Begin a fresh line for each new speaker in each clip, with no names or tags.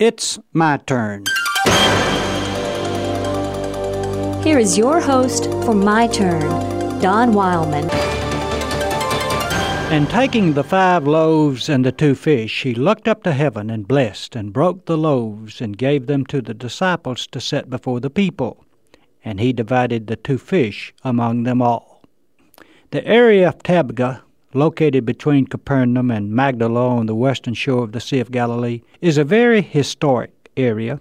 It's my turn.
Here is your host for My Turn, Don Wildman.
And taking the five loaves and the two fish, he looked up to heaven and blessed, and broke the loaves, and gave them to the disciples to set before the people. And he divided the two fish among them all. The area of Tabgha, located between Capernaum and Magdala on the western shore of the Sea of Galilee, is a very historic area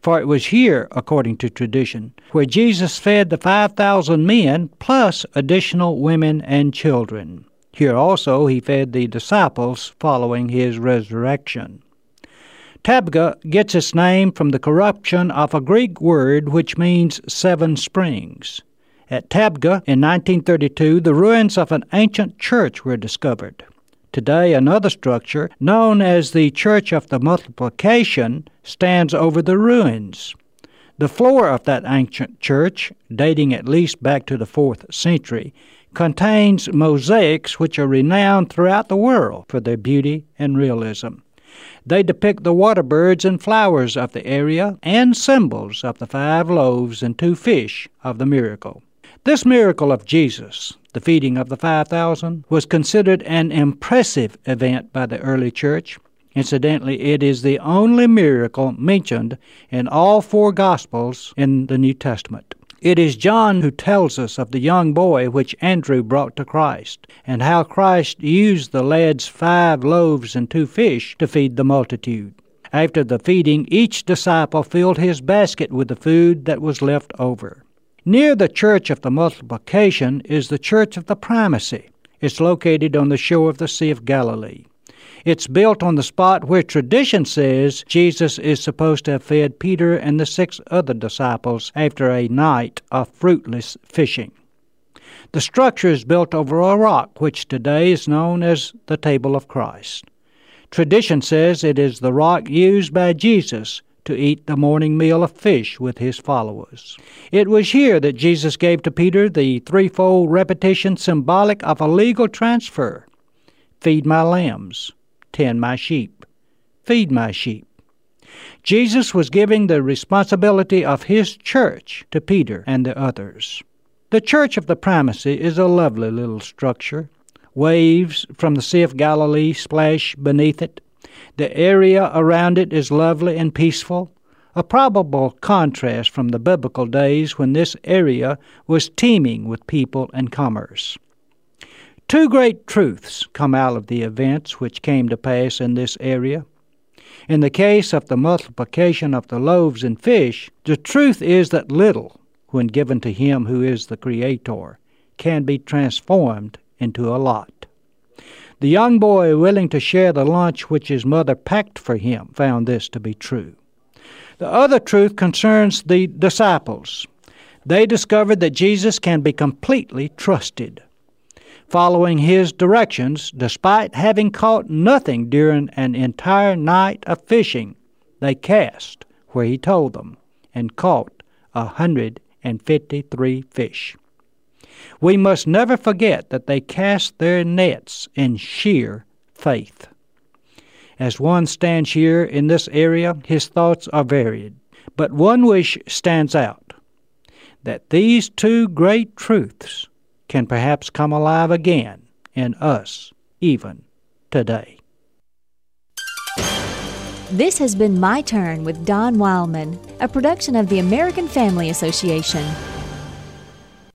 for it was here, according to tradition, where Jesus fed the 5,000 men plus additional women and children. Here also he fed the disciples following his resurrection. Tabgha gets its name from the corruption of a Greek word which means seven springs. At Tabgha in 1932, the ruins of an ancient church were discovered. Today, another structure, known as the Church of the Multiplication, stands over the ruins. The floor of that ancient church, dating at least back to the 4th century, contains mosaics which are renowned throughout the world for their beauty and realism. They depict the water birds and flowers of the area and symbols of the five loaves and two fish of the miracle. This miracle of Jesus, the feeding of the 5,000, was considered an impressive event by the early church. Incidentally, it is the only miracle mentioned in all four Gospels in the New Testament. It is John who tells us of the young boy which Andrew brought to Christ, and how Christ used the lad's five loaves and two fish to feed the multitude. After the feeding, each disciple filled his basket with the food that was left over. Near the Church of the Multiplication is the Church of the Primacy. It's located on the shore of the Sea of Galilee. It's built on the spot where tradition says Jesus is supposed to have fed Peter and the six other disciples after a night of fruitless fishing. The structure is built over a rock which today is known as the Table of Christ. Tradition says it is the rock used by Jesus to eat the morning meal of fish with his followers. It was here that Jesus gave to Peter the threefold repetition symbolic of a legal transfer feed my lambs, tend my sheep, feed my sheep. Jesus was giving the responsibility of his church to Peter and the others. The Church of the Primacy is a lovely little structure. Waves from the Sea of Galilee splash beneath it. The area around it is lovely and peaceful, a probable contrast from the biblical days when this area was teeming with people and commerce. Two great truths come out of the events which came to pass in this area. In the case of the multiplication of the loaves and fish, the truth is that little, when given to Him who is the Creator, can be transformed into a lot. The young boy, willing to share the lunch which his mother packed for him, found this to be true. The other truth concerns the disciples. They discovered that Jesus can be completely trusted. Following his directions, despite having caught nothing during an entire night of fishing, they cast where he told them and caught a hundred and fifty three fish. We must never forget that they cast their nets in sheer faith. As one stands here in this area, his thoughts are varied, but one wish stands out that these two great truths can perhaps come alive again in us, even today.
This has been My Turn with Don Wildman, a production of the American Family Association.